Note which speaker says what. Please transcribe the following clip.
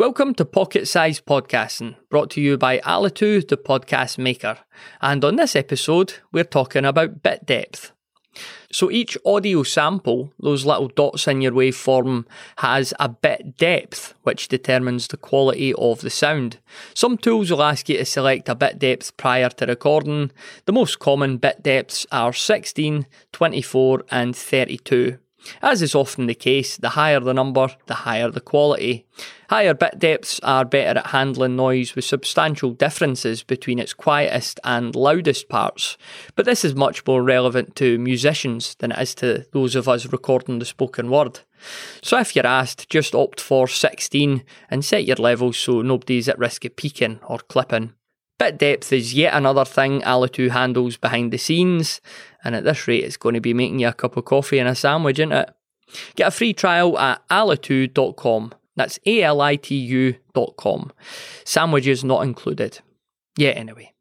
Speaker 1: Welcome to Pocket Size Podcasting, brought to you by Alitu, the podcast maker. And on this episode, we're talking about bit depth. So each audio sample, those little dots in your waveform, has a bit depth, which determines the quality of the sound. Some tools will ask you to select a bit depth prior to recording. The most common bit depths are 16, 24, and 32. As is often the case, the higher the number, the higher the quality. Higher bit depths are better at handling noise with substantial differences between its quietest and loudest parts, but this is much more relevant to musicians than it is to those of us recording the spoken word. So if you're asked, just opt for 16 and set your levels so nobody's at risk of peaking or clipping. Bit depth is yet another thing Alitu handles behind the scenes, and at this rate, it's going to be making you a cup of coffee and a sandwich, isn't it? Get a free trial at alitu.com. That's A L I T U.com. Sandwiches not included. Yeah, anyway.